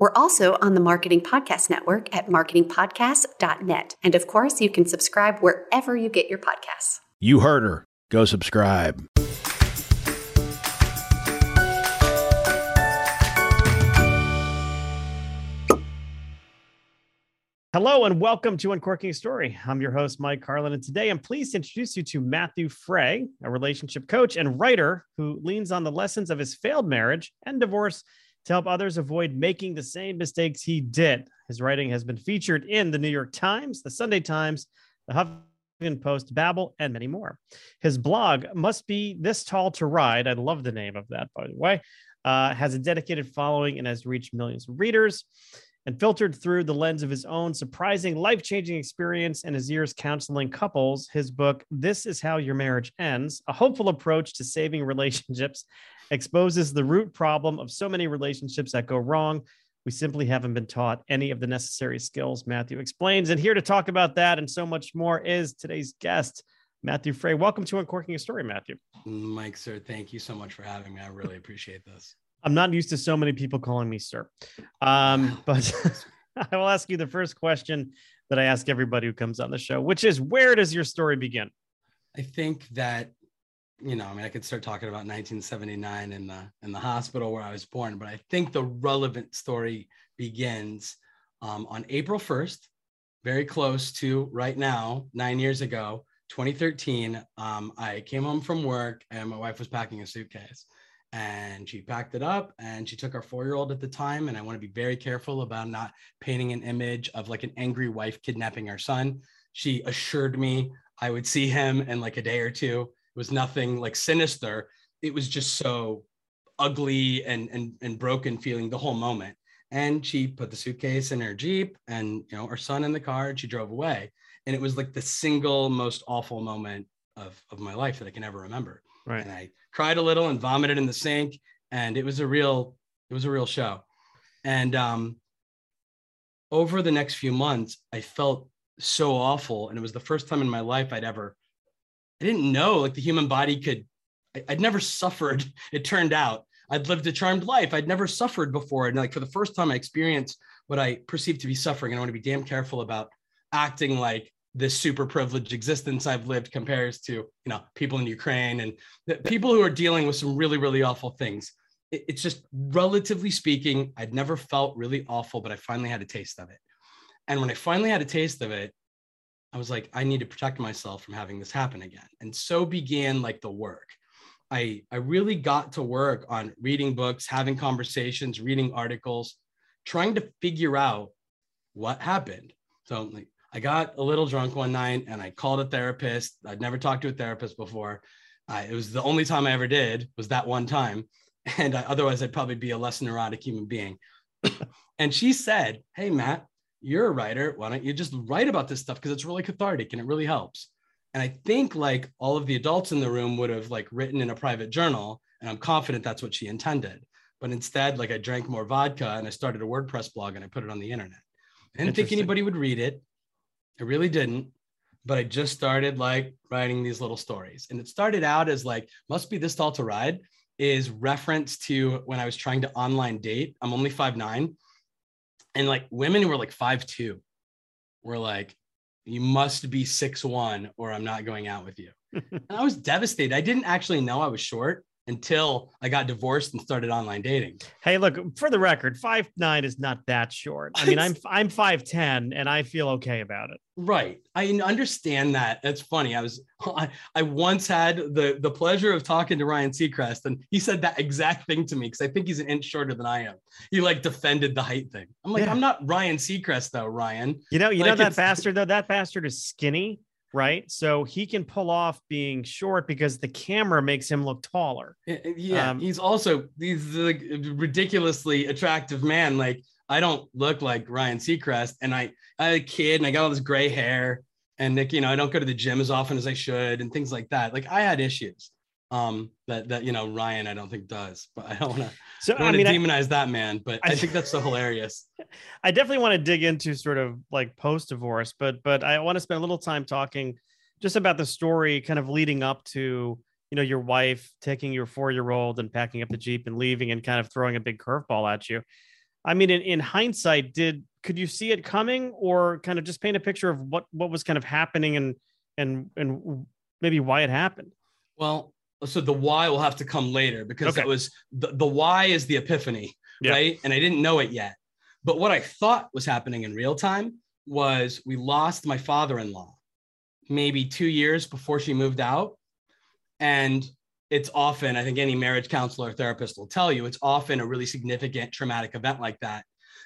We're also on the Marketing Podcast Network at marketingpodcast.net. And of course, you can subscribe wherever you get your podcasts. You heard her. Go subscribe. Hello and welcome to Uncorking a Story. I'm your host, Mike Carlin, and today I'm pleased to introduce you to Matthew Fray, a relationship coach and writer who leans on the lessons of his failed marriage and divorce to help others avoid making the same mistakes he did. His writing has been featured in the New York Times, the Sunday Times, the Huffington Post, Babble, and many more. His blog must be this tall to ride. I love the name of that, by the way. Uh, has a dedicated following and has reached millions of readers. And filtered through the lens of his own surprising, life changing experience and his years counseling couples, his book, This Is How Your Marriage Ends A Hopeful Approach to Saving Relationships, exposes the root problem of so many relationships that go wrong. We simply haven't been taught any of the necessary skills, Matthew explains. And here to talk about that and so much more is today's guest, Matthew Fray. Welcome to Uncorking a Story, Matthew. Mike, sir, thank you so much for having me. I really appreciate this. I'm not used to so many people calling me sir. Um, but I will ask you the first question that I ask everybody who comes on the show, which is where does your story begin? I think that you know, I mean, I could start talking about 1979 in the in the hospital where I was born, but I think the relevant story begins um, on April 1st, very close to right now, nine years ago, 2013. Um, I came home from work and my wife was packing a suitcase, and she packed it up and she took our four-year-old at the time. And I want to be very careful about not painting an image of like an angry wife kidnapping our son. She assured me I would see him in like a day or two It was nothing like sinister. It was just so ugly and and and broken feeling the whole moment. And she put the suitcase in her Jeep and you know our son in the car and she drove away. And it was like the single most awful moment of, of my life that I can ever remember. Right. And I cried a little and vomited in the sink. And it was a real, it was a real show. And um over the next few months, I felt so awful. And it was the first time in my life I'd ever I didn't know like the human body could. I, would never suffered. It turned out I'd lived a charmed life. I'd never suffered before, and like for the first time, I experienced what I perceived to be suffering. And I want to be damn careful about acting like this super privileged existence I've lived compares to you know people in Ukraine and people who are dealing with some really really awful things. It, it's just relatively speaking, I'd never felt really awful, but I finally had a taste of it. And when I finally had a taste of it, I was like, I need to protect myself from having this happen again. And so began like the work. I, I really got to work on reading books, having conversations, reading articles, trying to figure out what happened. So like I got a little drunk one night and I called a therapist. I'd never talked to a therapist before. Uh, it was the only time I ever did was that one time. And I, otherwise I'd probably be a less neurotic human being. and she said, Hey, Matt, you're a writer. Why don't you just write about this stuff? Because it's really cathartic and it really helps. And I think like all of the adults in the room would have like written in a private journal. And I'm confident that's what she intended. But instead, like I drank more vodka and I started a WordPress blog and I put it on the internet. I didn't think anybody would read it. I really didn't. But I just started like writing these little stories. And it started out as like, must be this tall to ride is reference to when I was trying to online date. I'm only five nine and like women who were like five two were like you must be six one or i'm not going out with you and i was devastated i didn't actually know i was short until I got divorced and started online dating. Hey, look, for the record, five nine is not that short. I mean, I'm I'm five ten and I feel okay about it. Right. I understand that. That's funny. I was I, I once had the the pleasure of talking to Ryan Seacrest and he said that exact thing to me because I think he's an inch shorter than I am. He like defended the height thing. I'm like, yeah. I'm not Ryan Seacrest though, Ryan. You know, you like know that bastard though. That bastard is skinny right? So he can pull off being short because the camera makes him look taller. Yeah, um, he's also he's like ridiculously attractive man. Like I don't look like Ryan Seacrest. And I, I had a kid and I got all this gray hair and Nick, you know, I don't go to the gym as often as I should and things like that. Like I had issues um that that you know Ryan I don't think does, but I don't want to so I, I mean demonize I, that man, but I, I think that's so hilarious. I definitely want to dig into sort of like post divorce, but but I want to spend a little time talking just about the story kind of leading up to you know your wife taking your four year old and packing up the jeep and leaving and kind of throwing a big curveball at you i mean in, in hindsight did could you see it coming or kind of just paint a picture of what what was kind of happening and and and maybe why it happened well so the why will have to come later because okay. that was the, the why is the epiphany yeah. right and i didn't know it yet but what i thought was happening in real time was we lost my father-in-law maybe two years before she moved out and it's often, I think any marriage counselor or therapist will tell you, it's often a really significant traumatic event like that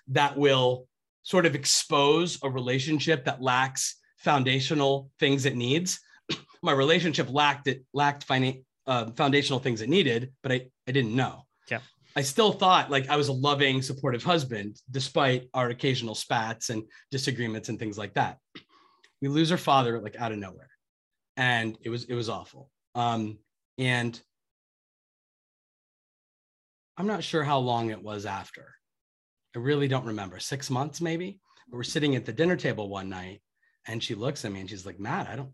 that will sort of expose a relationship that lacks foundational things it needs. My relationship lacked it lacked finan- uh, foundational things it needed, but I, I didn't know. Yeah. I still thought like I was a loving, supportive husband, despite our occasional spats and disagreements and things like that. We lose our father like out of nowhere, and it was it was awful. Um, and I'm not sure how long it was after. I really don't remember. Six months, maybe. But we're sitting at the dinner table one night and she looks at me and she's like, Matt, I don't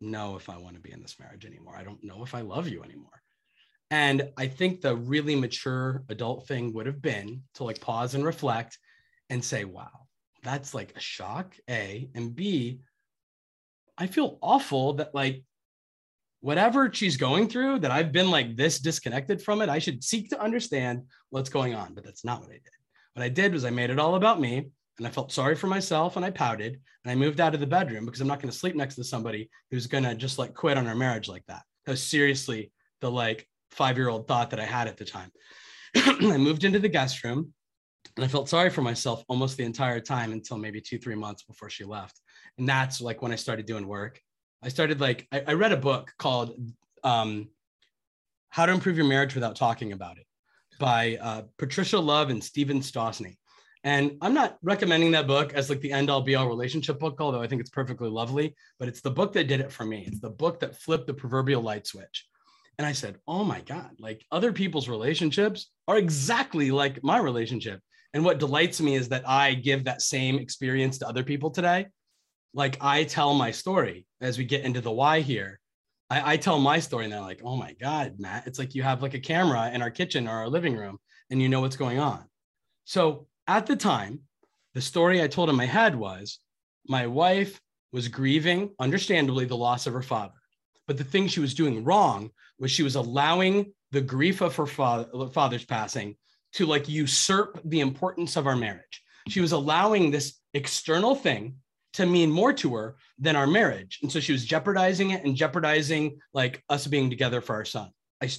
know if I want to be in this marriage anymore. I don't know if I love you anymore. And I think the really mature adult thing would have been to like pause and reflect and say, wow, that's like a shock, A. And B, I feel awful that like whatever she's going through that I've been like this disconnected from it, I should seek to understand what's going on. But that's not what I did. What I did was I made it all about me and I felt sorry for myself and I pouted and I moved out of the bedroom because I'm not going to sleep next to somebody who's going to just like quit on our marriage like that. That was seriously the like five year old thought that I had at the time. I moved into the guest room and I felt sorry for myself almost the entire time until maybe two, three months before she left. And that's like when I started doing work I started like I, I read a book called um, "How to Improve Your Marriage Without Talking About It" by uh, Patricia Love and Steven Stosny. And I'm not recommending that book as like the end all be all relationship book, although I think it's perfectly lovely. But it's the book that did it for me. It's the book that flipped the proverbial light switch. And I said, oh my God, like other people's relationships are exactly like my relationship. And what delights me is that I give that same experience to other people today like I tell my story as we get into the why here. I, I tell my story and they're like, oh my God, Matt, it's like you have like a camera in our kitchen or our living room and you know what's going on. So at the time, the story I told him I had was my wife was grieving, understandably, the loss of her father. But the thing she was doing wrong was she was allowing the grief of her father, father's passing to like usurp the importance of our marriage. She was allowing this external thing to mean more to her than our marriage. And so she was jeopardizing it and jeopardizing like us being together for our son. I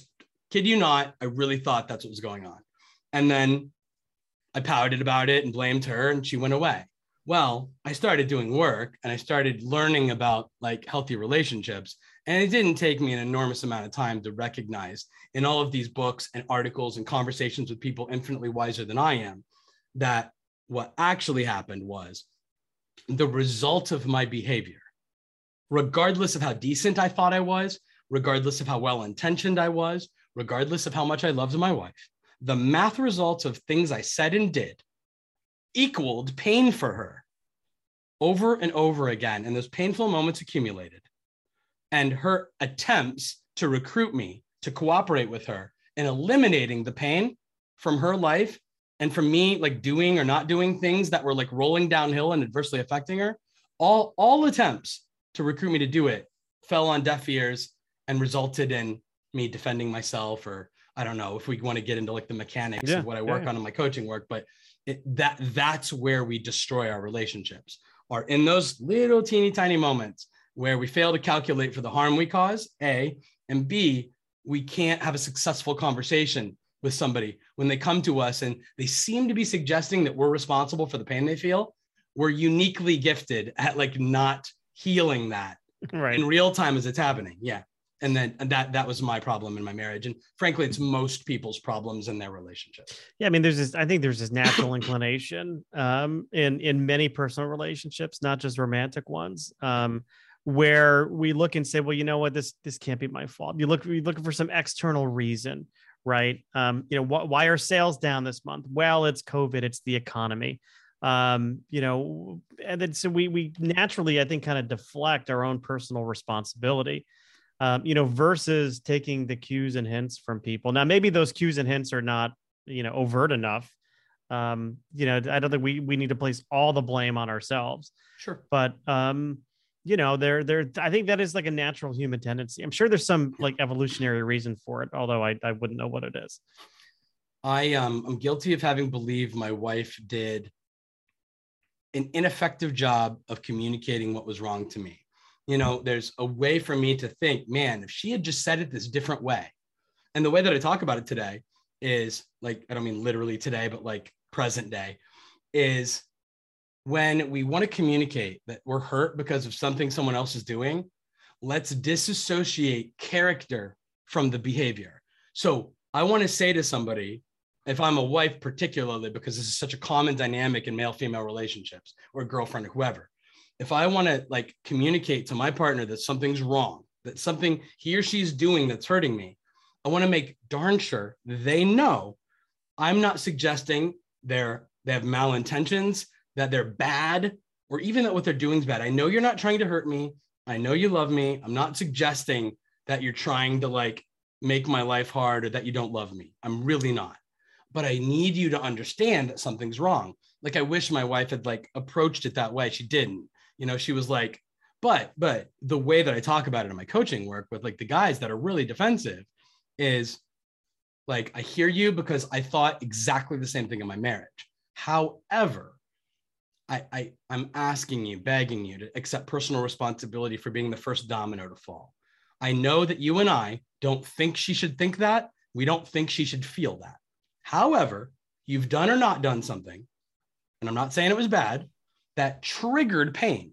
kid you not, I really thought that's what was going on. And then I pouted about it and blamed her and she went away. Well, I started doing work and I started learning about like healthy relationships. And it didn't take me an enormous amount of time to recognize in all of these books and articles and conversations with people infinitely wiser than I am that what actually happened was the result of my behavior, regardless of how decent I thought I was, regardless of how well intentioned I was, regardless of how much I loved my wife, the math results of things I said and did equaled pain for her over and over again. And those painful moments accumulated. And her attempts to recruit me to cooperate with her and eliminating the pain from her life and from me like doing or not doing things that were like rolling downhill and adversely affecting her all all attempts to recruit me to do it fell on deaf ears and resulted in me defending myself or i don't know if we want to get into like the mechanics yeah, of what i work yeah, yeah. on in my coaching work but it, that that's where we destroy our relationships are in those little teeny tiny moments where we fail to calculate for the harm we cause a and b we can't have a successful conversation with somebody. When they come to us and they seem to be suggesting that we're responsible for the pain they feel we're uniquely gifted at like not healing that right. in real time as it's happening yeah and then and that that was my problem in my marriage. And frankly it's most people's problems in their relationship. Yeah i mean there's this i think there's this natural inclination um in in many personal relationships not just romantic ones um where we look and say well you know what? This this can't be my fault. You look you're looking for some external reason right? Um you know wh- why are sales down this month? Well it's covid it's the economy. Um you know and then so we we naturally i think kind of deflect our own personal responsibility um, you know, versus taking the cues and hints from people. Now, maybe those cues and hints are not, you know, overt enough. Um, you know, I don't think we we need to place all the blame on ourselves. Sure. But um, you know, there there I think that is like a natural human tendency. I'm sure there's some like evolutionary reason for it, although I, I wouldn't know what it is. I um I'm guilty of having believed my wife did an ineffective job of communicating what was wrong to me you know, there's a way for me to think, man, if she had just said it this different way. And the way that I talk about it today is like, I don't mean literally today, but like present day is when we want to communicate that we're hurt because of something someone else is doing, let's disassociate character from the behavior. So I want to say to somebody, if I'm a wife, particularly because this is such a common dynamic in male female relationships or girlfriend or whoever, if I want to like communicate to my partner that something's wrong, that something he or she's doing that's hurting me, I want to make darn sure they know I'm not suggesting they're they have malintentions, that they're bad, or even that what they're doing is bad. I know you're not trying to hurt me. I know you love me. I'm not suggesting that you're trying to like make my life hard or that you don't love me. I'm really not. But I need you to understand that something's wrong. Like I wish my wife had like approached it that way. She didn't you know she was like but but the way that i talk about it in my coaching work with like the guys that are really defensive is like i hear you because i thought exactly the same thing in my marriage. However I, I i'm asking you begging you to accept personal responsibility for being the first domino to fall. I know that you and i don't think she should think that. We don't think she should feel that. However you've done or not done something and i'm not saying it was bad that triggered pain.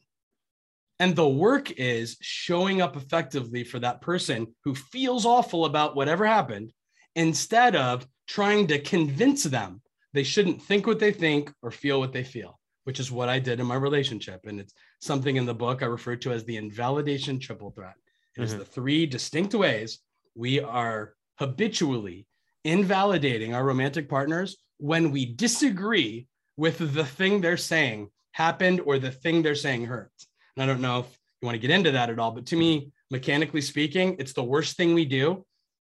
And the work is showing up effectively for that person who feels awful about whatever happened instead of trying to convince them they shouldn't think what they think or feel what they feel, which is what I did in my relationship. And it's something in the book I refer to as the invalidation triple threat. It is mm-hmm. the three distinct ways we are habitually invalidating our romantic partners when we disagree with the thing they're saying happened or the thing they're saying hurts. And I don't know if you want to get into that at all, but to me, mechanically speaking, it's the worst thing we do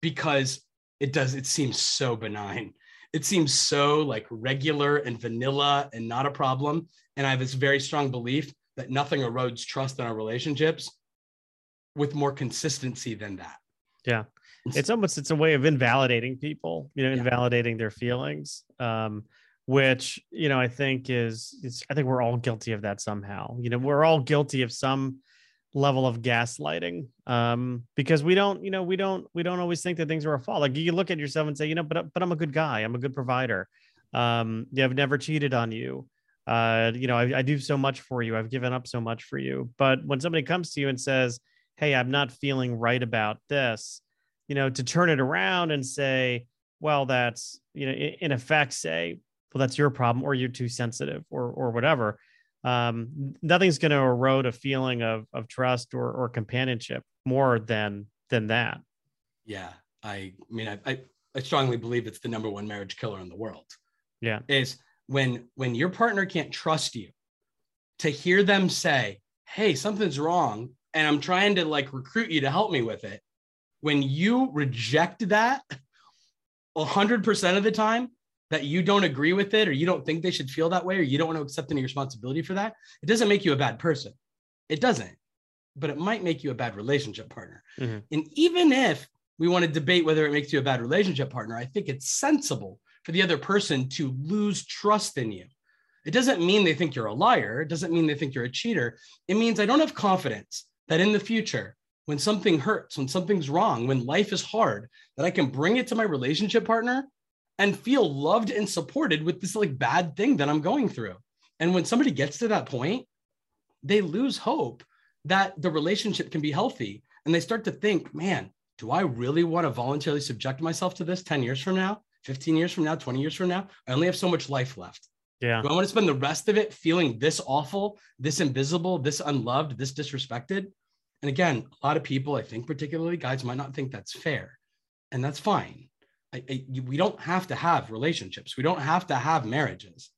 because it does, it seems so benign. It seems so like regular and vanilla and not a problem. And I have this very strong belief that nothing erodes trust in our relationships with more consistency than that. Yeah. It's almost it's a way of invalidating people, you know, invalidating yeah. their feelings. Um, which you know I think is is I think we're all guilty of that somehow. You know, we're all guilty of some level of gaslighting um because we don't you know we don't we don't always think that things are a fault. Like you look at yourself and say you know but but i'm a good guy. I'm a good provider. Um yeah, i've never cheated on you. Uh you know I, I do so much for you. I've given up so much for you. But when somebody comes to you and says hey i'm not feeling right about this you know to turn it around and say well that's you know in effect say well that's your problem or you're too sensitive or or whatever. Um, nothing's going to erode a feeling of of trust or or companionship more than than that. Yeah i mean I, I i strongly believe it's the number one marriage killer in the world. Yeah. Is when when your partner can't trust you to hear them say hey something's wrong and i'm trying to like recruit you to help me with it when you reject that 100% of the time that you don't agree with it or you don't think they should feel that way or you don't want to accept any responsibility for that, it doesn't make you a bad person. It doesn't, but it might make you a bad relationship partner. Mm-hmm. And even if we want to debate whether it makes you a bad relationship partner, I think it's sensible for the other person to lose trust in you. It doesn't mean they think you're a liar. It doesn't mean they think you're a cheater. It means I don't have confidence that in the future, when something hurts, when something's wrong, when life is hard, that I can bring it to my relationship partner and feel loved and supported with this like bad thing that I'm going through. And when somebody gets to that point, they lose hope that the relationship can be healthy. and they start to think, man, do I really want to voluntarily subject myself to this 10 years from now, 15 years from now, 20 years from now? I only have so much life left. Yeah. Do I want to spend the rest of it feeling this awful, this invisible, this unloved, this disrespected? And again, a lot of people, I think, particularly guys, might not think that's fair. And that's fine. I, I, we don't have to have relationships. We don't have to have marriages.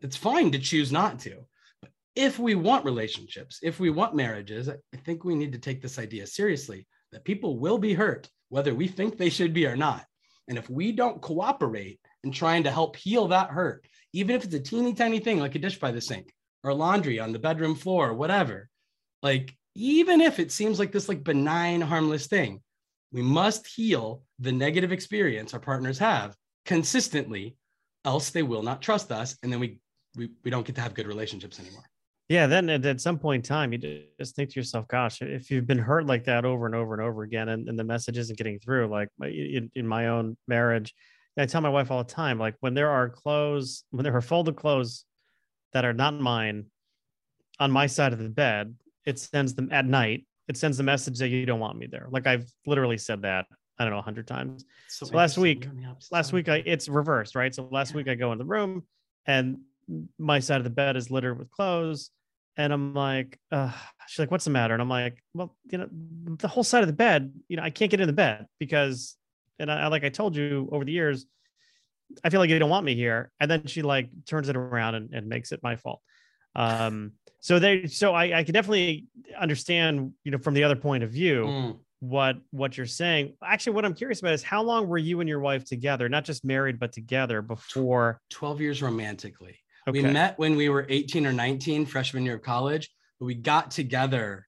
It's fine to choose not to. But if we want relationships, if we want marriages, I think we need to take this idea seriously that people will be hurt, whether we think they should be or not. And if we don't cooperate in trying to help heal that hurt, even if it's a teeny tiny thing like a dish by the sink or laundry on the bedroom floor or whatever, like even if it seems like this like benign, harmless thing, we must heal the negative experience our partners have consistently, else they will not trust us. And then we we, we don't get to have good relationships anymore. Yeah, then at, at some point in time, you just think to yourself, "Gosh, if you've been hurt like that over and over and over again, and, and the message isn't getting through." Like in, in my own marriage, I tell my wife all the time, like when there are clothes, when there are folded clothes that are not mine on my side of the bed, it sends them at night. It sends the message that you don't want me there. Like I've literally said that I don't know a hundred times. So, so last week, last week I it's reversed, right? So last yeah. week I go in the room and my side of the bed is littered with clothes. And I'm like, uh, she's like, what's the matter? And I'm like, well, you know, the whole side of the bed, you know, I can't get in the bed because, and I, like I told you over the years, I feel like you don't want me here. And then she like turns it around and, and makes it my fault. Um, so they, so I, I can definitely understand, you know, from the other point of view, mm. what, what you're saying. Actually, what I'm curious about is how long were you and your wife together, not just married, but together before 12 years romantically. Okay. We met when we were 18 or 19, freshman year of college, but we got together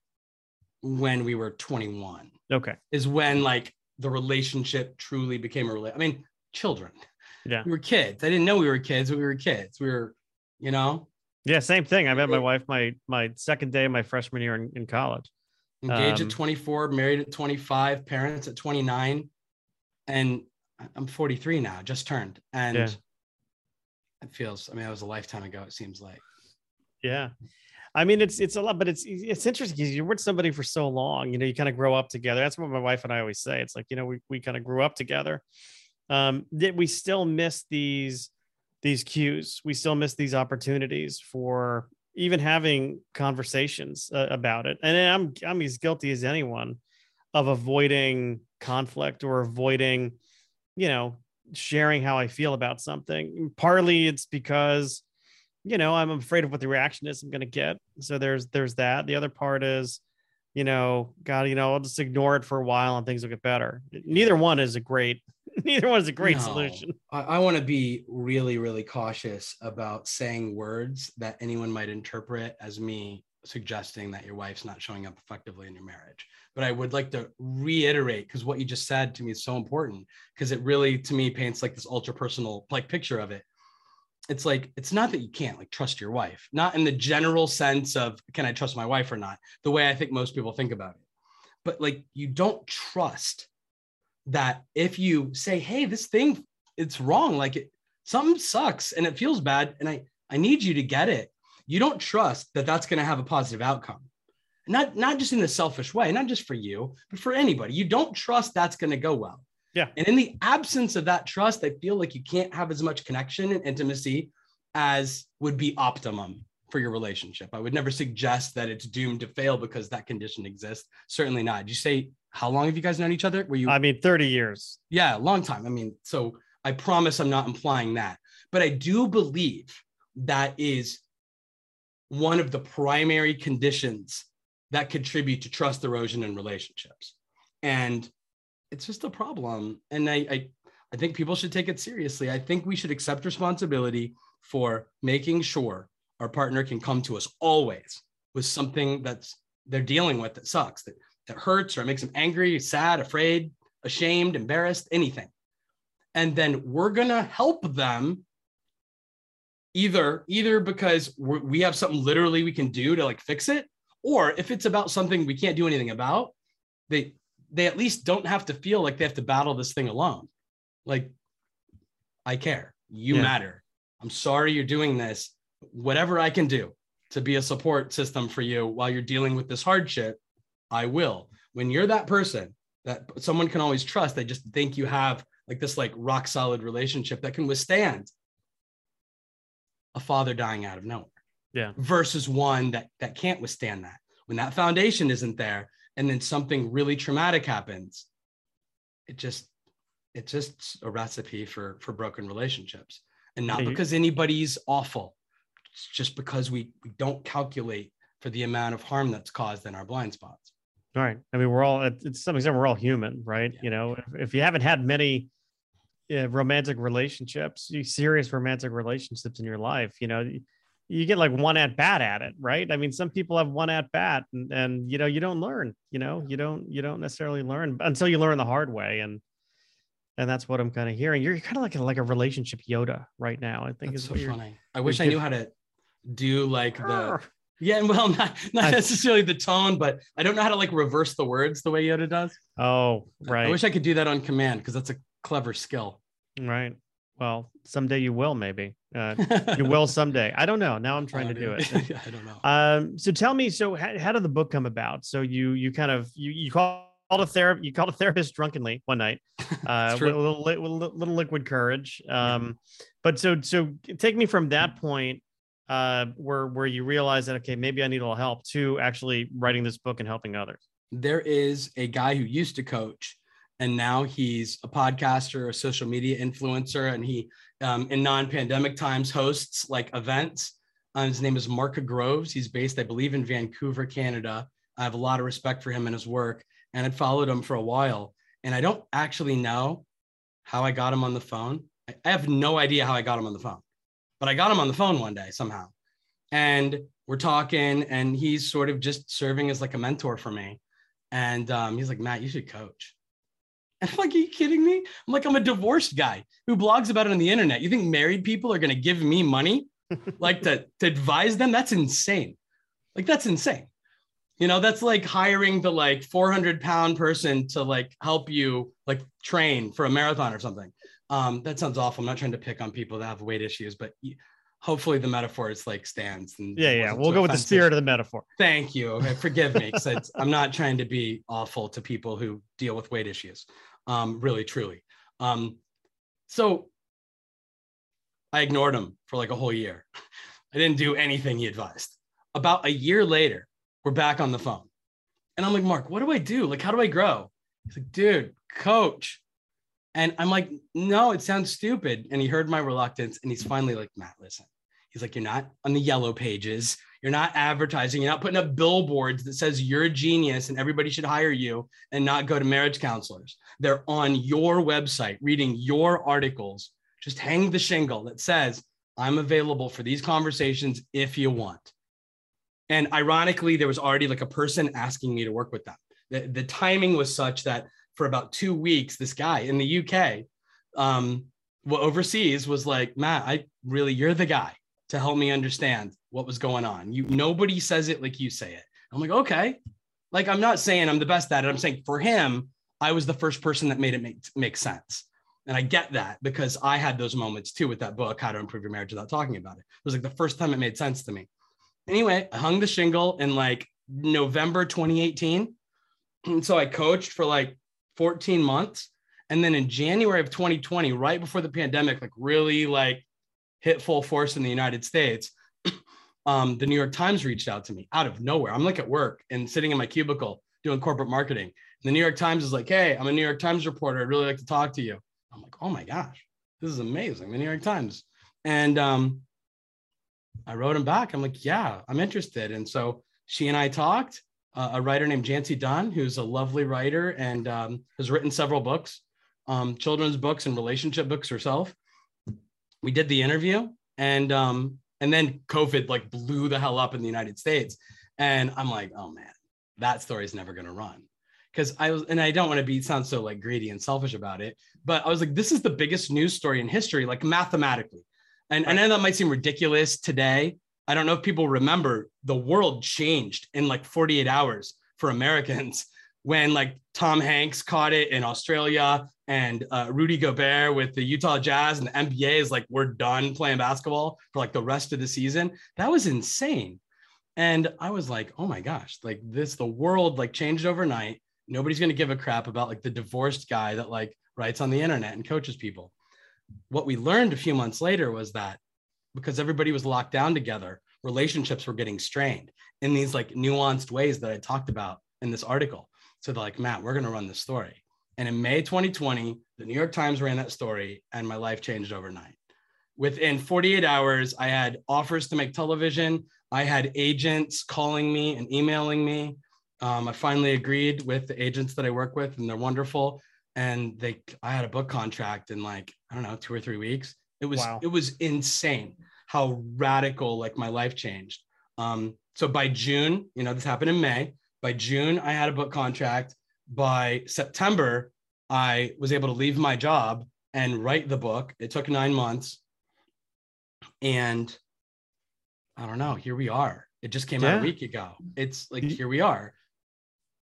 when we were 21. Okay. Is when like the relationship truly became a relationship. I mean, children. Yeah. We were kids. I didn't know we were kids, but we were kids. We were, you know. Yeah, same thing. I met my wife my my second day of my freshman year in, in college. Engaged um, at 24, married at 25, parents at 29. And I'm 43 now, just turned. And yeah it feels i mean it was a lifetime ago it seems like yeah i mean it's it's a lot but it's it's interesting because you're with somebody for so long you know you kind of grow up together that's what my wife and i always say it's like you know we, we kind of grew up together um that we still miss these these cues we still miss these opportunities for even having conversations uh, about it and i'm i'm as guilty as anyone of avoiding conflict or avoiding you know sharing how I feel about something. Partly it's because, you know, I'm afraid of what the reaction is I'm going to get. So there's there's that. The other part is, you know, God, you know, I'll just ignore it for a while and things will get better. Neither one is a great. Neither one is a great no, solution. I, I want to be really, really cautious about saying words that anyone might interpret as me suggesting that your wife's not showing up effectively in your marriage. But I would like to reiterate because what you just said to me is so important because it really to me paints like this ultra personal like picture of it. It's like it's not that you can't like trust your wife, not in the general sense of can I trust my wife or not, the way I think most people think about it. But like you don't trust that if you say, "Hey, this thing it's wrong, like it something sucks and it feels bad and I I need you to get it." you don't trust that that's going to have a positive outcome. Not not just in the selfish way not just for you but for anybody. You don't trust that's going to go well. Yeah. And in the absence of that trust i feel like you can't have as much connection and intimacy as would be optimum for your relationship. I would never suggest that it's doomed to fail because that condition exists. Certainly not. Did you say how long have you guys known each other were you i mean 30 years yeah long time i mean so i promise i'm not implying that but i do believe that is one of the primary conditions that contribute to trust erosion in relationships. And it's just a problem. And I, I, I think people should take it seriously. I think we should accept responsibility for making sure our partner can come to us always with something that's they're dealing with that sucks, that, that hurts or it makes them angry, sad, afraid, ashamed, embarrassed, anything. And then we're going to help them either either because we have something literally we can do to like fix it or if it's about something we can't do anything about they they at least don't have to feel like they have to battle this thing alone like i care you yeah. matter i'm sorry you're doing this whatever i can do to be a support system for you while you're dealing with this hardship i will when you're that person that someone can always trust, they just think you have like this like rock solid relationship that can withstand a father dying out of nowhere. Yeah. Versus one that that can't withstand that. When that foundation isn't there and then something really traumatic happens, it just it's just a recipe for for broken relationships. And not because anybody's awful. It's just because we we don't calculate for the amount of harm that's caused in our blind spots. Right. I mean, we're all, it's some extent, we're all human, right? Yeah. You know, if, if, you haven't had many uh, romantic relationships, serious romantic relationships in your life, you know, you get like one at bat at it, right? I mean, some people have one at bat and, and, you know, you don't learn, you know, you don't, you don't necessarily learn until you learn the hard way. And, and that's what I'm kind of hearing. You're kind of like a, like a relationship Yoda right now. I think that's is so funny. I wish I knew how to do like the yeah, well, not not necessarily the tone, but I don't know how to like reverse the words the way Yoda does. Oh, right. I wish I could do that on command because that's a clever skill. Right. Well, someday you will, maybe. Uh, you will someday. I don't know. Now I'm trying to do it. I don't know. Um, so tell me, so how, how, did the book come about? So you you kind of you you called a therapist you called a therapist drunkenly one night uh, with, a little, with a little liquid courage. Um, but so so take me from that point uh, where where you realize that okay, maybe I need a little help to actually writing this book and helping others? There is a guy who used to coach, and now he's a podcaster, a social media influencer, and he um, in non-pandemic times hosts like events. Uh, his name is Marka Groves. He's based, I believe, in Vancouver, Canada. I have a lot of respect for him and his work, and I'd followed him for a while. And I don't actually know how I got him on the phone. I have no idea how I got him on the phone but I got him on the phone one day somehow. And we're talking, and he's sort of just serving as like a mentor for me. And um, he's like, Matt, you should coach. And I'm like, are you kidding me? I'm like, I'm a divorced guy who blogs about it on the internet. You think married people are going to give me money like to, to advise them? That's insane. Like, that's insane. You know, that's like hiring the like 400 pound person to like help you like train for a marathon or something. Um, that sounds awful. I'm not trying to pick on people that have weight issues, but hopefully the metaphor is like stands. And yeah, yeah. We'll go offensive. with the spirit of the metaphor. Thank you. Okay, forgive me because I'm not trying to be awful to people who deal with weight issues. Um, really, truly. Um, so I ignored him for like a whole year. I didn't do anything he advised. About a year later, we're back on the phone. And I'm like, Mark, what do I do? Like, how do I grow? He's like, dude, coach. And I'm like, no, it sounds stupid. And he heard my reluctance and he's finally like, Matt, listen. He's like, you're not on the yellow pages. You're not advertising. You're not putting up billboards that says you're a genius and everybody should hire you and not go to marriage counselors. They're on your website reading your articles. Just hang the shingle that says, I'm available for these conversations if you want. And ironically, there was already like a person asking me to work with them. The, the timing was such that for about two weeks, this guy in the UK, um, well, overseas was like, Matt, I really, you're the guy to help me understand what was going on. You, nobody says it like you say it. I'm like, okay. Like, I'm not saying I'm the best at it. I'm saying for him, I was the first person that made it make, make sense. And I get that because I had those moments too with that book, How to Improve Your Marriage Without Talking About It. It was like the first time it made sense to me. Anyway, I hung the shingle in like November 2018. And so I coached for like 14 months. And then in January of 2020, right before the pandemic, like really like hit full force in the United States, um, the New York Times reached out to me out of nowhere. I'm like at work and sitting in my cubicle doing corporate marketing. And the New York Times is like, hey, I'm a New York Times reporter. I'd really like to talk to you. I'm like, oh my gosh, this is amazing. The New York Times. And um, I wrote him back. I'm like, yeah, I'm interested. And so she and I talked uh, a writer named Jancee Dunn, who's a lovely writer and um, has written several books, um, children's books and relationship books herself. We did the interview, and um, and then COVID like blew the hell up in the United States, and I'm like, oh man, that story's never gonna run. Because I was, and I don't want to be sound so like greedy and selfish about it, but I was like, this is the biggest news story in history, like mathematically. And right. I know that might seem ridiculous today, I don't know if people remember the world changed in like 48 hours for Americans when like Tom Hanks caught it in Australia and uh, Rudy Gobert with the Utah Jazz and the NBA is like, we're done playing basketball for like the rest of the season. That was insane. And I was like, oh my gosh, like this, the world like changed overnight. Nobody's going to give a crap about like the divorced guy that like writes on the internet and coaches people. What we learned a few months later was that because everybody was locked down together, relationships were getting strained in these like nuanced ways that I talked about in this article. So they're like, Matt, we're going to run this story. And in May 2020, the New York Times ran that story and my life changed overnight. Within 48 hours, I had offers to make television. I had agents calling me and emailing me. Um, I finally agreed with the agents that I work with, and they're wonderful. And they, I had a book contract in like I don't know, two or three weeks. It was wow. it was insane how radical like my life changed. Um, so by June, you know, this happened in May. By June, I had a book contract. By September, I was able to leave my job and write the book. It took nine months. And I don't know, here we are. It just came yeah. out a week ago. It's like, here we are.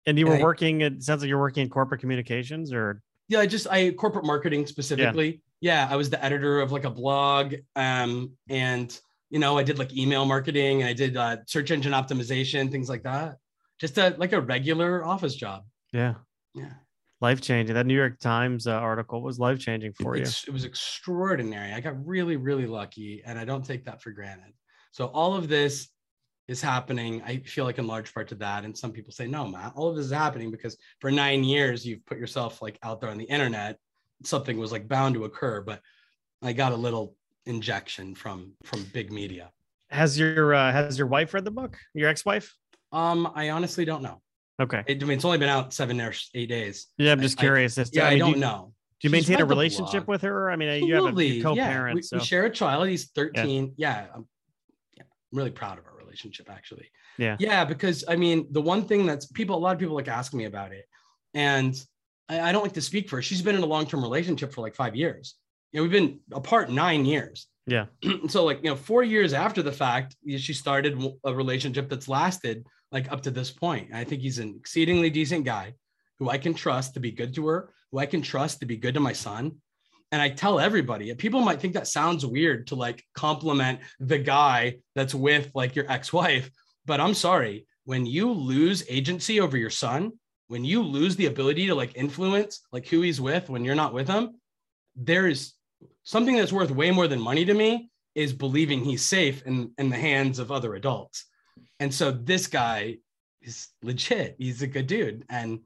And you were and working, it sounds like you're working in corporate communications or? Yeah, I just, I corporate marketing specifically. Yeah. I was the editor of like a blog. Um, and, you know, I did like email marketing and I did uh, search engine optimization, things like that. Just a, like a regular office job. Yeah. Yeah life changing. That New York Times uh, article was life changing for it, you. It was extraordinary. I got really, really lucky, and I don't take that for granted. So all of this is happening. I feel like in large part to that. And some people say, no, Matt, all of this is happening because for nine years you've put yourself like out there on the internet. Something was like bound to occur, but I got a little injection from from big media. Has your uh, has your wife read the book? Your ex-wife? Um, I honestly don't know. Okay. It, I mean, it's only been out seven or eight days. Yeah, I'm just I, curious. I, as to, yeah, I, mean, I don't do you, know. Do you maintain a relationship with her? I mean, Absolutely. you have a co-parent. Yeah. We, so. we, share a child. He's 13. Yeah. yeah, I'm, yeah, I'm really proud of our relationship, actually. Yeah. Yeah, because I mean, the one thing that's people, a lot of people like ask me about it, and I, I don't like to speak for her. She's been in a long-term relationship for like five years. You know, we've been apart nine years. Yeah. so like, you know, four years after the fact, she started a relationship that's lasted like up to this point. I think he's an exceedingly decent guy who I can trust to be good to her, who I can trust to be good to my son. And I tell everybody, people might think that sounds weird to like compliment the guy that's with like your ex-wife, but I'm sorry, when you lose agency over your son, when you lose the ability to like influence like who he's with when you're not with him, there is something that's worth way more than money to me is believing he's safe in, in the hands of other adults. And so this guy is legit. He's a good dude. And,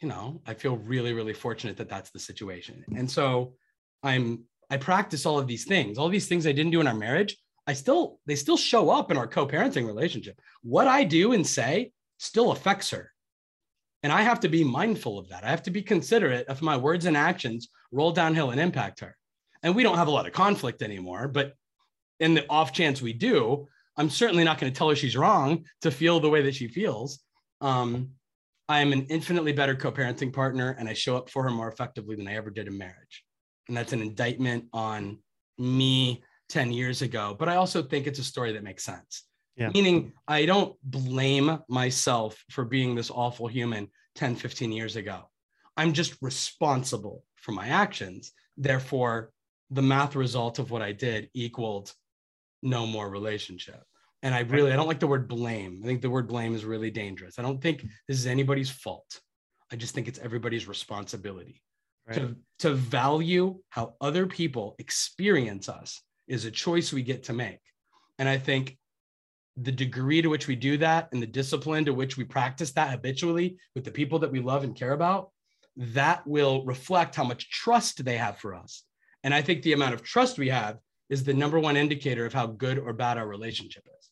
you know, I feel really, really fortunate that that's the situation. And so I'm, I practice all of these things, all these things I didn't do in our marriage. I still, they still show up in our co parenting relationship. What I do and say still affects her. And I have to be mindful of that. I have to be considerate if my words and actions roll downhill and impact her. And we don't have a lot of conflict anymore, but in the off chance we do, I'm certainly not going to tell her she's wrong to feel the way that she feels. Um, I am an infinitely better co-parenting partner, and I show up for her more effectively than I ever did in marriage. And that's an indictment on me 10 years ago. But I also think it's a story that makes sense. Yeah. Meaning, I don't blame myself for being this awful human 10, 15 years ago. I'm just responsible for my actions. Therefore, the math result of what I did equaled no more relationship. And I really, I don't like the word blame. I think the word blame is really dangerous. I don't think this is anybody's fault. I just think it's everybody's responsibility. Right. To, to value how other people experience us is a choice we get to make. And I think the degree to which we do that and the discipline to which we practice that habitually with the people that we love and care about, that will reflect how much trust they have for us. And I think the amount of trust we have is the number one indicator of how good or bad our relationship is.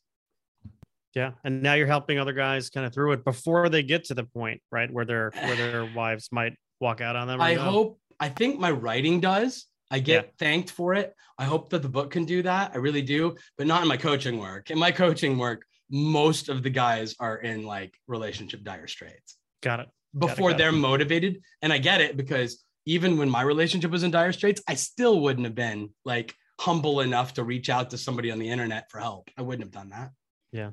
Yeah, and now you're helping other guys kind of through it before they get to the point, right, where their where their wives might walk out on them. I no? hope. I think my writing does. I get yeah. thanked for it. I hope that the book can do that. I really do, but not in my coaching work. In my coaching work, most of the guys are in like relationship dire straits. Got it. Before got it, got they're it. motivated, and I get it because even when my relationship was in dire straits, I still wouldn't have been like humble enough to reach out to somebody on the internet for help. I wouldn't have done that. Yeah.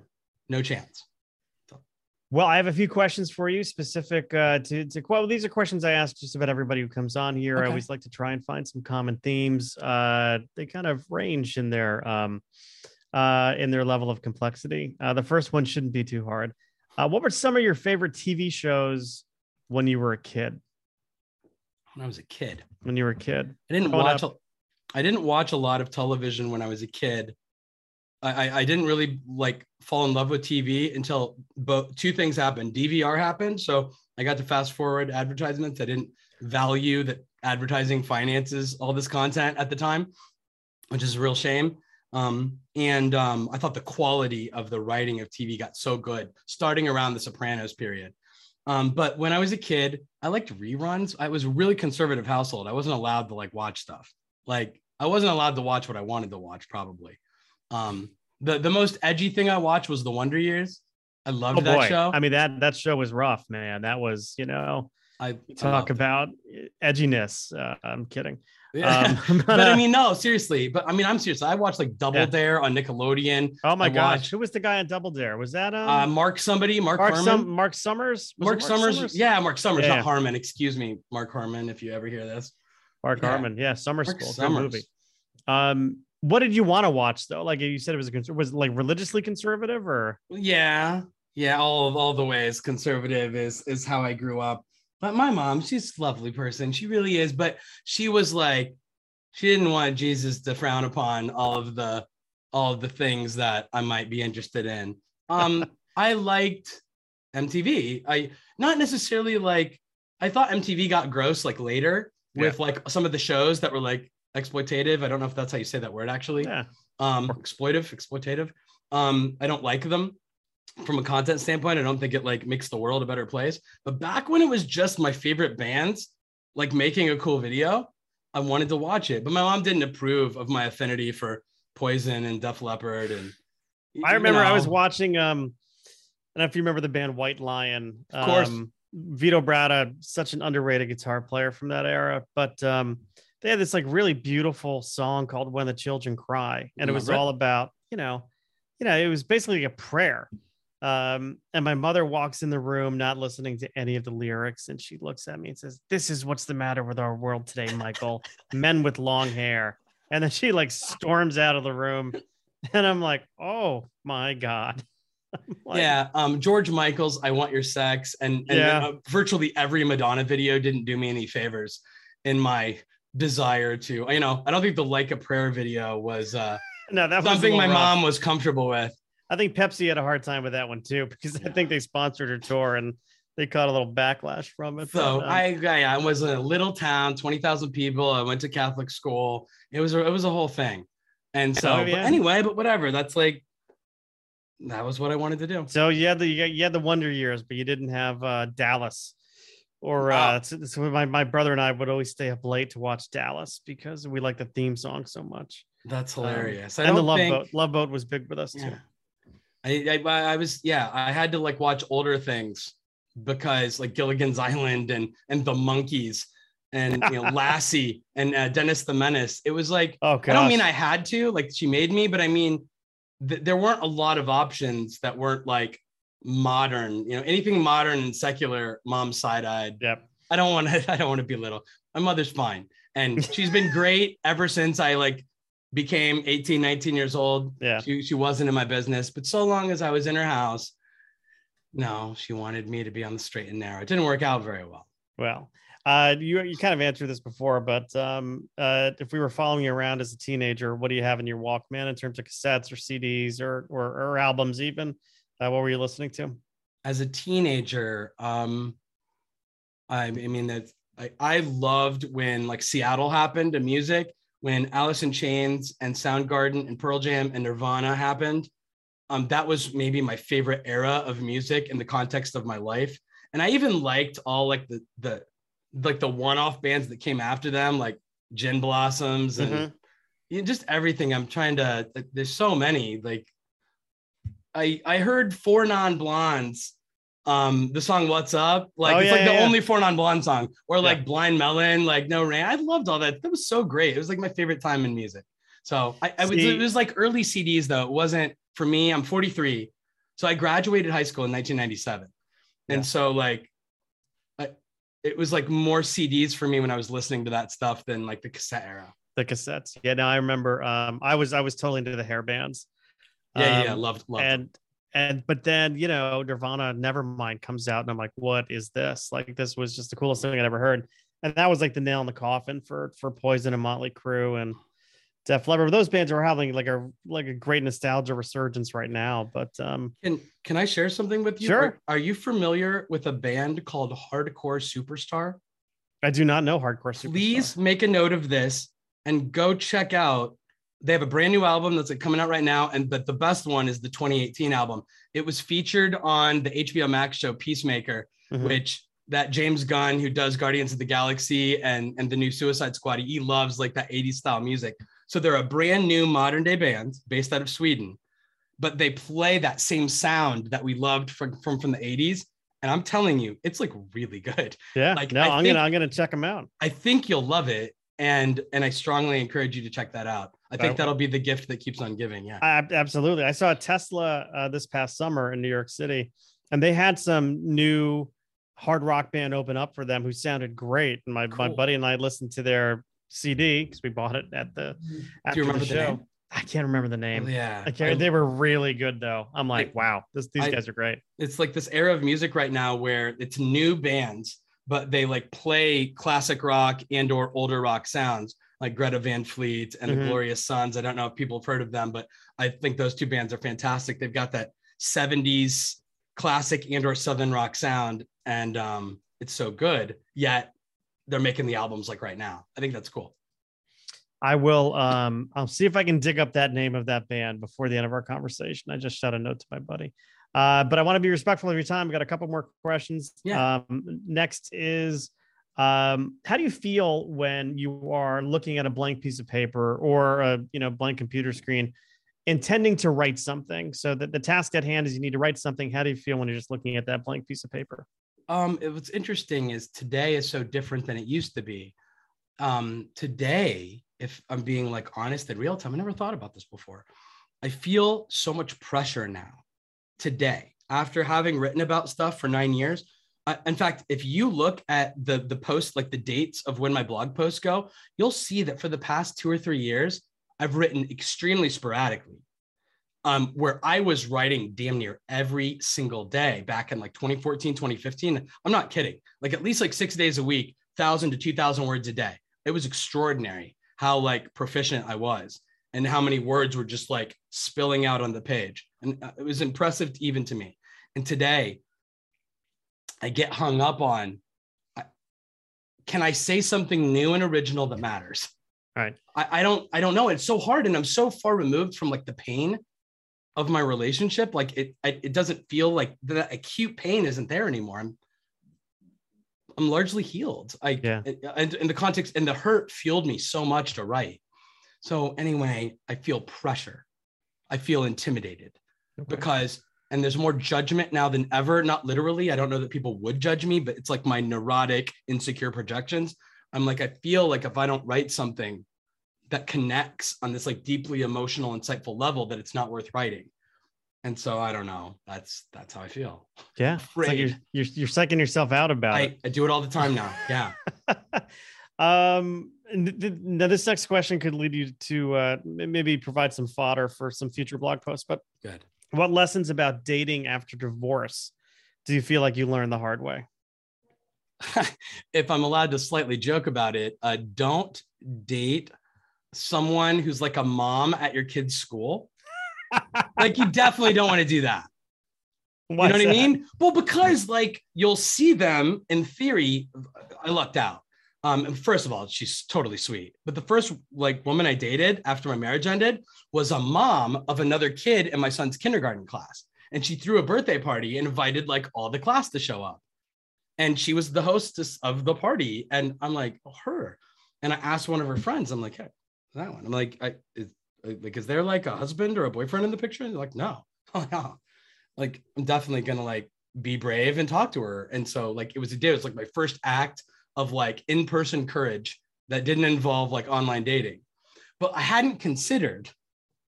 No chance. Well, I have a few questions for you specific uh, to, to, well, these are questions I ask just about everybody who comes on here. Okay. I always like to try and find some common themes. Uh, they kind of range in their, um, uh, in their level of complexity. Uh, the first one shouldn't be too hard. Uh, what were some of your favorite TV shows when you were a kid? When I was a kid, When you were a kid, I didn't Growing watch. up- A, I didn't watch a lot of television when I was a kid. I, I, I didn't really like fall in love with TV until both two things happened. DVR happened, so I got to fast forward advertisements. I didn't value that advertising finances all this content at the time, which is a real shame. Um, and um, I thought the quality of the writing of TV got so good, starting around the Sopranos period. Um, but when I was a kid, I liked reruns. I was a really conservative household. I wasn't allowed to like watch stuff. Like I wasn't allowed to watch what I wanted to watch, probably. Um, the the most edgy thing I watched was The Wonder Years. I loved oh that boy, show. I mean that that show was rough, man. That was you know I talk it. about edginess. Uh, I'm kidding. Yeah. Um, but I uh, mean, no, seriously. But I mean, I'm serious. I watched like Double Yeah. Dare on Nickelodeon. oh my I gosh, watched- who was the guy on Double Dare? Was that um, Uh, Mark somebody, Mark, Mark Harmon. Sum- Mark Summers? Was it Mark, Summers. Yeah, Mark Summers, Yeah. not Harmon. Excuse me, Mark Harmon. If you ever hear this, Mark. Harmon. Yeah, Summer Mark School. Good movie. Um, what did you want to watch though? Like you said, it was a cons- was it like religiously conservative or Yeah, yeah, all of all the ways conservative is is how I grew up. But my mom, she's a lovely person. She really is. But she was like, she didn't want Jesus to frown upon all of the all of the things that I might be interested in. Um, I liked MTV. I not necessarily like I thought MTV got gross like later with like some of the shows that were like exploitative. I don't know if that's how you say that word actually yeah? um exploitive exploitative um i don't like them from a content standpoint i don't think it like makes the world a better place but back when it was just my favorite bands like making a cool video i wanted to watch it but my mom didn't approve of my affinity for poison and def leppard and I you remember I was watching um I don't know if you remember the band White Lion. Of course. Um, Vito Bratta, such an underrated guitar player from that era. But um they had this like really beautiful song called When the Children Cry. And it was all about, you know, you know, it was basically a prayer. Um, and my mother walks in the room not listening to any of the lyrics, and she looks at me and says, This is what's the matter with our world today, Michael. Men with long hair. And then she like storms out of the room. And I'm like, oh my God. Like, yeah um george michael's i want your sex and, and Yeah. uh, virtually every madonna video didn't do me any favors in my desire to you know i don't think the like a prayer video was uh No, that was something my rough. mom was comfortable with I think Pepsi had a hard time with that one too, because I think they sponsored her tour and they caught a little backlash from it. So but, um, I, I I was in a little town, twenty thousand people. I went to Catholic school. It was a, it was a whole thing, and so Oh, but anyway, but whatever. That's like that was what I wanted to do. so you had the you had- you had the Wonder Years, but you didn't have uh, Dallas. Or Wow. uh, so, so my my brother and I would always stay up late to watch Dallas because we like the theme song so much. That's Um, hilarious. I and the Love think. Boat, Love Boat was big with us too. I, I I was yeah. I had to like watch older things because like Gilligan's Island and and the Monkees and you know Lassie and uh, Dennis the Menace. It was like Oh, gosh. I don't mean I had to, like she made me, but I mean th- there weren't a lot of options that weren't like modern. You know, anything modern and secular, mom side eyed. Yep. I don't want to. I don't want to belittle. My mother's fine, and she's been great ever since I like became 18, 19 years old. Yeah. She she wasn't in my business, but so long as I was in her house, no, she wanted me to be on the straight and narrow. It didn't work out very well. Well, uh, you you kind of answered this before, but um, uh, if we were following you around as a teenager, what do you have in your Walkman in terms of cassettes or CDs or or, or albums? Even uh, what were you listening to? as a teenager, um, I, I mean that I, I loved when like Seattle happened to music, when Alice in Chains and Soundgarden and Pearl Jam and Nirvana happened. Um, that was maybe my favorite era of music in the context of my life. And I even liked all like the the like the one-off bands that came after them, like Gin Blossoms and Mhm. you know, just everything. I'm trying to. There's so many. Like, I I heard Four Non Blondes, um, the song "What's Up." Like, Oh, it's yeah, like yeah, the yeah. only Four Non Blonde song, or like Blind Melon, like No Rain. I loved all that. That was so great. It was like my favorite time in music. So I, I was. It was like early CDs though. It wasn't for me. I'm 43, so I graduated high school in 1997, Yeah. and so like. I, it was like more CDs for me when I was listening to that stuff than like the cassette era. The cassettes. Yeah, now I remember. Um, I was I was totally into the hair bands. Yeah, yeah, Um, loved, loved. and and but then you know Nirvana Nevermind comes out and I'm like, what is this? Like this was just the coolest thing I'd ever heard, and that was like the nail in the coffin for for Poison and Motley Crue and Def Leppard. Those bands are having like a like a great nostalgia resurgence right now. But um, can can I share something with you? Sure. Are, are you familiar with a band called Hardcore Superstar? I do not know Hardcore Superstar. Please make a note of this and go check out. They have a brand new album that's like coming out right now, and but the best one is the 2018 album. It was featured on the HBO Max show Peacemaker, Mhm. which that James Gunn, who does Guardians of the Galaxy and and the new Suicide Squad, he loves like that 80s style music. So they're a brand new modern day band based out of Sweden, but they play that same sound that we loved from from, from the 80s. And I'm telling you, it's like really good. yeah, like, no, I I'm think- gonna I'm gonna check them out. I think you'll love it. And and I strongly encourage you to check that out. I think that'll be the gift that keeps on giving. Yeah. I, absolutely. I saw a Tesla uh, this past summer in New York City, and they had some new hard rock band open up for them who sounded great. And my, my buddy and I listened to their CD because we bought it at the after remember the the show. name? I can't remember the name. yeah. I they were really good though. I'm like, I- wow, this, these I- guys are great. it's like this era of music right now where it's new bands, but they like play classic rock and or older rock sounds like Greta Van Fleet and Mhm. the Glorious Sons. I don't know if people have heard of them, but I think those two bands are fantastic. They've got that 70s classic and or southern rock sound and um it's so good. Yet they're making the albums like right now. I think that's cool. I will. Um, I'll see if I can dig up that name of that band before the end of our conversation. I just shot a note to my buddy. Uh, but I want to be respectful of your time. We got a couple more questions. Yeah. Um, next is, um, how do you feel when you are looking at a blank piece of paper or a you know blank computer screen, intending to write something? So that the task at hand is you need to write something. How do you feel when you're just looking at that blank piece of paper? Um, what's interesting is today is so different than it used to be. Um, today, if I'm being like honest and real time, I never thought about this before. I feel so much pressure now today after having written about stuff for nine years. In fact, if you look at the the post, like the dates of when my blog posts go, you'll see that for the past two or three years, I've written extremely sporadically um, where I was writing damn near every single day back in like 2014, 2015. I'm not kidding. Like at least like six days a week, thousand to two thousand words a day. It was extraordinary how like proficient I was and how many words were just like spilling out on the page. And uh, it was impressive even to me. And today, I get hung up on. Can I say something new and original that matters? Right. I, I don't. I don't know. It's so hard, and I'm so far removed from like the pain of my relationship. Like it. I, it doesn't feel like the acute pain isn't there anymore. I'm. I'm largely healed. I Yeah. and in the context and the hurt fueled me so much to write. So anyway, I feel pressure. I feel intimidated Okay. because and there's more judgment now than ever. Not literally i don't know that people would judge me but it's like my neurotic insecure projections. I'm like i feel like if i don't write something that connects on this like deeply emotional insightful level that it's not worth writing. And so i don't know. That's that's how i feel. Yeah. It's like you're, you're you're psyching yourself out about it. I, I do it all the time now. Yeah. Um and th- th- now this next question could lead you to uh maybe provide some fodder for some future blog posts but good what lessons about dating after divorce do you feel like you learned the hard way if i'm allowed to slightly joke about it uh, don't date someone who's like a mom at your kid's school like you definitely don't want to do that You know what I mean? Well, because like you'll see them in theory. I lucked out. Um, first of all, she's totally sweet. But the first like woman I dated after my marriage ended was a mom of another kid in my son's kindergarten class. And she threw a birthday party and invited like all the class to show up. And she was the hostess of the party. And I'm like, oh, her. And I asked one of her friends, I'm like, hey, that one. I'm like, I is like, is there like a husband or a boyfriend in the picture? And they're like, no. Oh no like I'm definitely gonna like be brave and talk to her. And so like it was a day, it was like my first act of like in-person courage that didn't involve like online dating. But I hadn't considered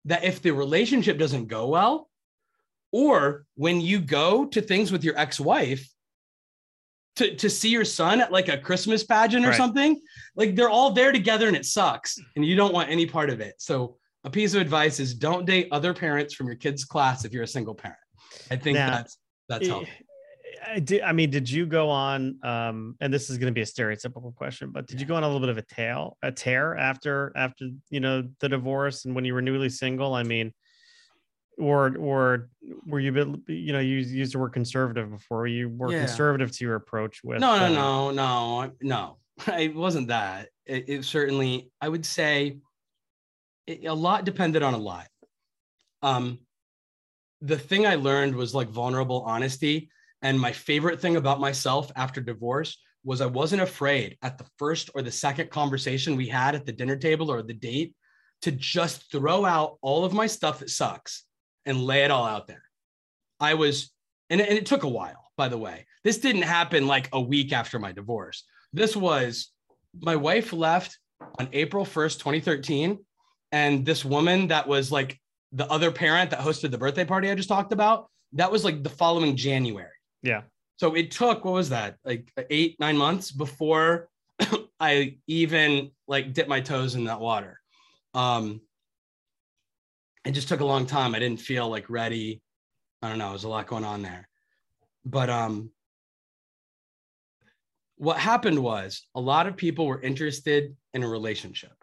that if the relationship doesn't go well, or when you go to things with your ex-wife to, to see your son at like a Christmas pageant or Right. something, like they're all there together and it sucks and you don't want any part of it. So a piece of advice is don't date other parents from your kid's class if you're a single parent. I think Now, that's that's helped. I did. I mean, did you go on? Um, and this is going to be a stereotypical question, but did you go on a little bit of a tail, a tear after after you know the divorce and when you were newly single? I mean, or or were you a bit you know you used the word conservative before? You were Yeah. conservative to your approach with? No, no, uh, no, no, no. It wasn't that. It, it certainly, I would say, it, a lot depended on a lot. Um, the thing I learned was like vulnerable honesty, and my favorite thing about myself after divorce was I wasn't afraid at the first or the second conversation we had at the dinner table or the date to just throw out all of my stuff that sucks and lay it all out there. I was, and, and it took a while, by the way. This didn't happen like a week after my divorce. This was my wife left on April 1st, 2013. And this woman that was like the other parent that hosted the birthday party I just talked about, that was like the following January. Yeah. So it took, what was that, like eight, nine months before I even like dipped my toes in that water. Um, it just took a long time. I didn't feel like ready. I don't know. There's a lot going on there. But um, what happened was a lot of people were interested in a relationship.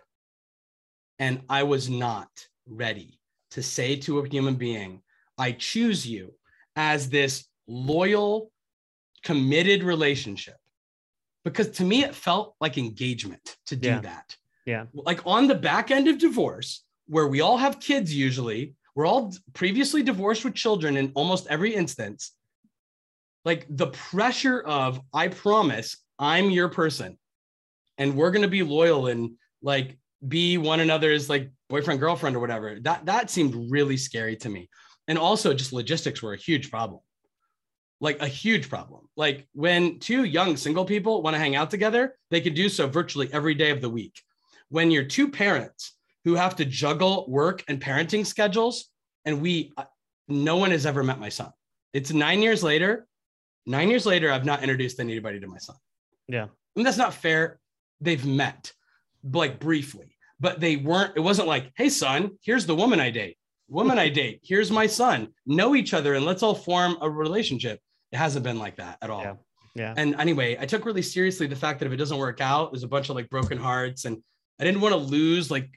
And I was not ready to say to a human being, I choose you as this loyal, committed relationship. Because to me, it felt like engagement to do Yeah. that. Yeah. Like on the back end of divorce, where we all have kids usually, we're all previously divorced with children in almost every instance. Like the pressure of, I promise I'm your person and we're going to be loyal and like be one another's like boyfriend, girlfriend, or whatever. That, that seemed really scary to me. And also, just logistics were a huge problem like a huge problem. Like when two young single people want to hang out together, they can do so virtually every day of the week. When you're two parents who have to juggle work and parenting schedules, and we, uh, no one has ever met my son. It's nine years later. Nine years later, I've not introduced anybody to my son. Yeah. And that's not fair. They've met like briefly, but they weren't, it wasn't like, hey, son, here's the woman I date. Woman I date, here's my son. Know each other and let's all form a relationship. It hasn't been like that at all. Yeah. Yeah. And anyway, I took really seriously the fact that if it doesn't work out, there's a bunch of like broken hearts. And I didn't want to lose like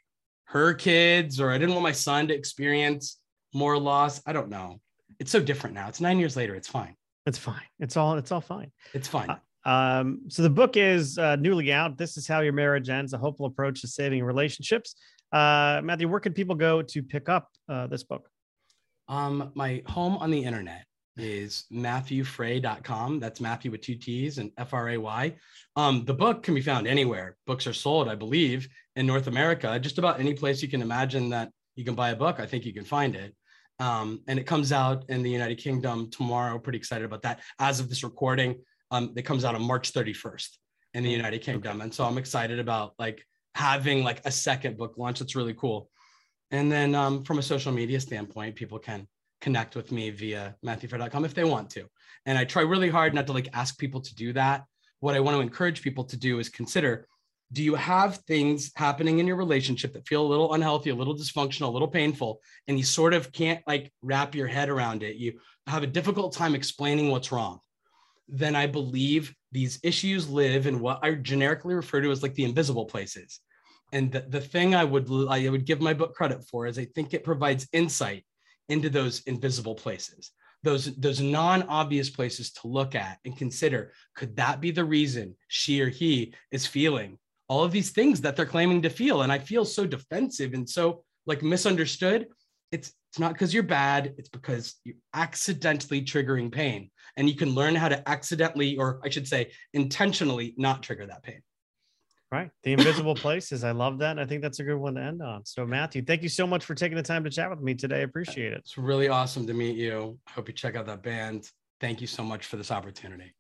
her kids or I didn't want my son to experience more loss. I don't know. It's so different now. It's nine years later. It's fine. It's fine. It's all. It's all fine. It's fine. Um, so the book is uh, newly out. This is how your marriage ends: a hopeful approach to saving relationships. Uh, Matthew, where can people go to pick up uh, this book? Um, my home on the internet is matthewfray.com. That's Matthew with two T's and F R A Y. Um, the book can be found anywhere. Books are sold, I believe, in North America. Just about any place you can imagine that you can buy a book, I think you can find it. Um, and it comes out in the United Kingdom tomorrow. Pretty excited about that. As of this recording, um, it comes out on March 31st in the United Kingdom. And so I'm excited about like having like a second book launch. That's really cool. And then um, from a social media standpoint, people can connect with me via matthewfray.com if they want to. And I try really hard not to like ask people to do that. What I want to encourage people to do is consider do you have things happening in your relationship that feel a little unhealthy, a little dysfunctional, a little painful, and you sort of can't like wrap your head around it? You have a difficult time explaining what's wrong. Then I believe these issues live in what I generically refer to as like the invisible places. And the, the thing I would I would give my book credit for is I think it provides insight into those invisible places, those those non-obvious places to look at and consider. Could that be the reason she or he is feeling all of these things that they're claiming to feel? And I feel so defensive and so like misunderstood. It's it's not because you're bad. It's because you're accidentally triggering pain, and you can learn how to accidentally, or I should say, intentionally, not trigger that pain. Right. The invisible places. I love that. And I think that's a good one to end on. So, Matthew, thank you so much for taking the time to chat with me today. I appreciate it. It's really awesome to meet you. I hope you check out that band. Thank you so much for this opportunity.